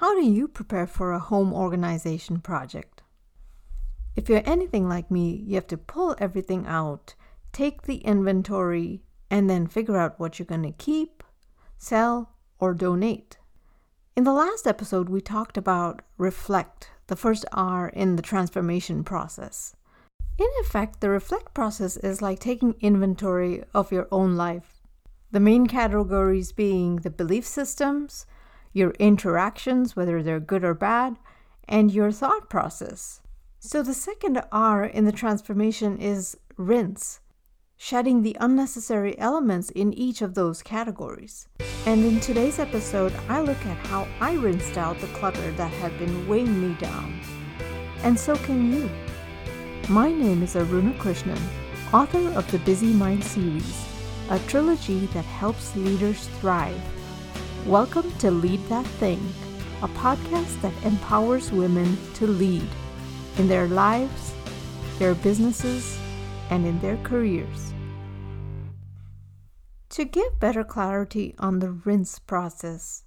How do you prepare for a home organization project? If you're anything like me, you have to pull everything out, take the inventory, and then figure out what you're going to keep, sell, or donate. In the last episode, we talked about reflect, the first R in the transformation process. In effect, the reflect process is like taking inventory of your own life. The main categories being the belief systems, your interactions, whether they're good or bad, and your thought process. So the second R in the transformation is rinse, shedding the unnecessary elements in each of those categories. And in today's episode, I look at how I rinsed out the clutter that had been weighing me down. And so can you. My name is Aruna Krishnan, author of the Busy Mind series, a trilogy that helps leaders thrive Welcome to Lead That Thing, a podcast that empowers women to lead in their lives, their businesses, and in their careers. To give better clarity on the rinse process,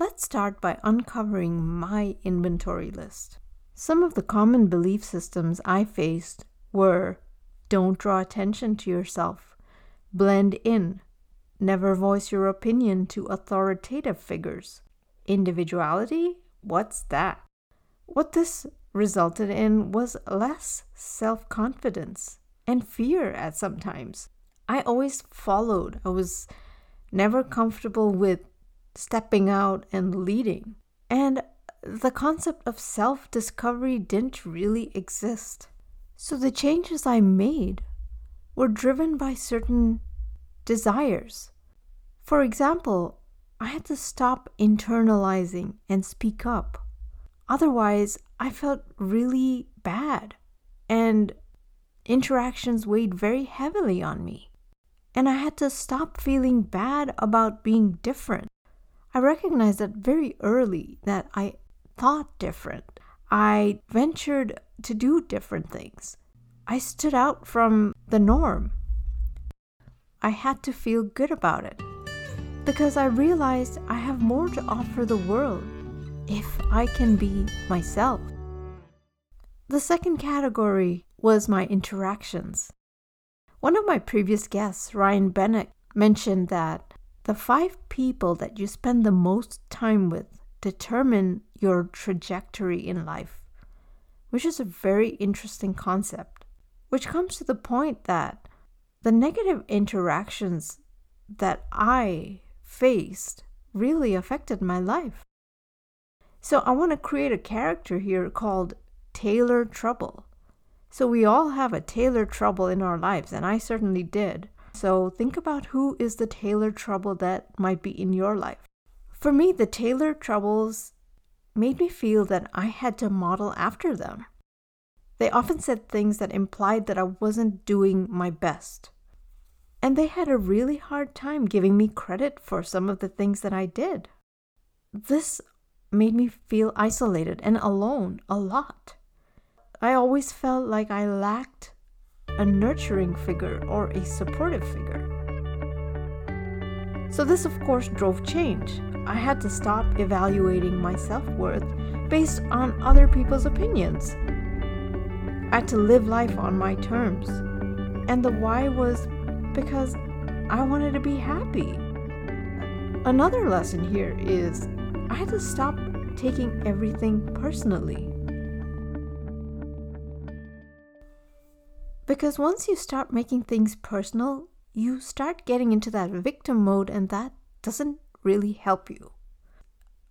let's start by uncovering my inventory list. Some of the common belief systems I faced were don't draw attention to yourself, blend in, Never voice your opinion to authoritative figures. Individuality? What's that? What this resulted in was less self confidence and fear at some times. I always followed. I was never comfortable with stepping out and leading. And the concept of self discovery didn't really exist. So the changes I made were driven by certain desires for example, I had to stop internalizing and speak up. Otherwise, I felt really bad, and interactions weighed very heavily on me. And I had to stop feeling bad about being different. I recognized that very early that I thought different. I ventured to do different things. I stood out from the norm. I had to feel good about it because I realized I have more to offer the world if I can be myself. The second category was my interactions. One of my previous guests, Ryan Bennett, mentioned that the five people that you spend the most time with determine your trajectory in life, which is a very interesting concept, which comes to the point that the negative interactions that I faced really affected my life. So I want to create a character here called Taylor Trouble. So we all have a Taylor Trouble in our lives, and I certainly did. So think about who is the Taylor Trouble that might be in your life. For me, the Taylor Troubles made me feel that I had to model after them. They often said things that implied that I wasn't doing my best. And they had a really hard time giving me credit for some of the things that I did. This made me feel isolated and alone a lot. I always felt like I lacked a nurturing figure or a supportive figure. So, this of course drove change. I had to stop evaluating my self worth based on other people's opinions. I had to live life on my terms. And the why was because I wanted to be happy. Another lesson here is I had to stop taking everything personally. Because once you start making things personal, you start getting into that victim mode, and that doesn't really help you.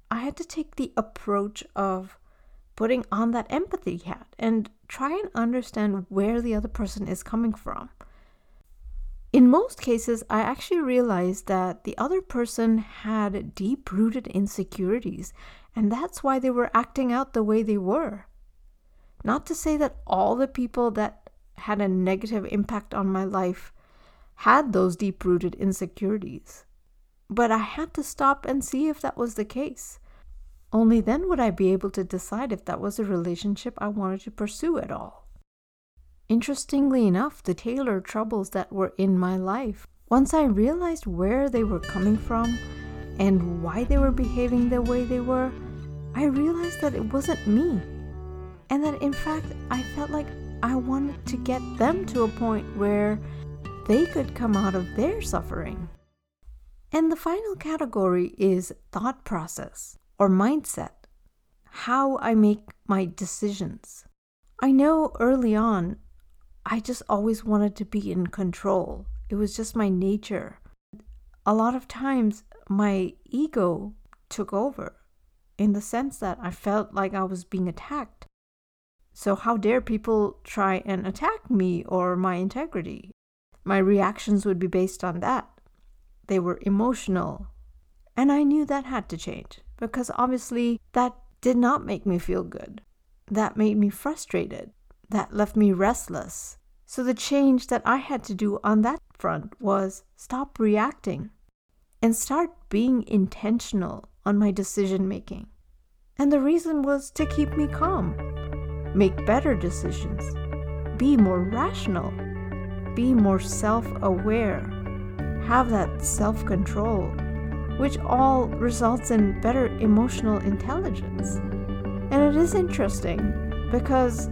I had to take the approach of putting on that empathy hat and try and understand where the other person is coming from. In most cases, I actually realized that the other person had deep rooted insecurities, and that's why they were acting out the way they were. Not to say that all the people that had a negative impact on my life had those deep rooted insecurities, but I had to stop and see if that was the case. Only then would I be able to decide if that was a relationship I wanted to pursue at all. Interestingly enough, the Taylor troubles that were in my life, once I realized where they were coming from and why they were behaving the way they were, I realized that it wasn't me. And that in fact, I felt like I wanted to get them to a point where they could come out of their suffering. And the final category is thought process or mindset, how I make my decisions. I know early on, I just always wanted to be in control. It was just my nature. A lot of times, my ego took over in the sense that I felt like I was being attacked. So, how dare people try and attack me or my integrity? My reactions would be based on that. They were emotional. And I knew that had to change because obviously that did not make me feel good. That made me frustrated. That left me restless. So the change that I had to do on that front was stop reacting and start being intentional on my decision making. And the reason was to keep me calm, make better decisions, be more rational, be more self aware, have that self control, which all results in better emotional intelligence. And it is interesting because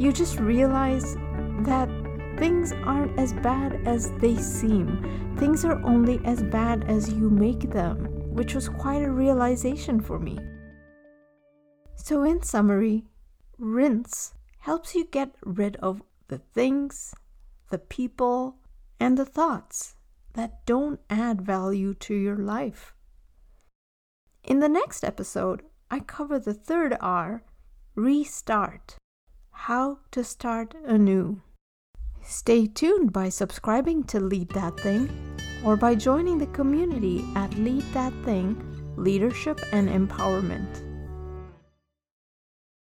you just realize that things aren't as bad as they seem. Things are only as bad as you make them, which was quite a realization for me. So, in summary, rinse helps you get rid of the things, the people, and the thoughts that don't add value to your life. In the next episode, I cover the third R restart. How to start anew. Stay tuned by subscribing to Lead That Thing or by joining the community at Lead That Thing Leadership and Empowerment.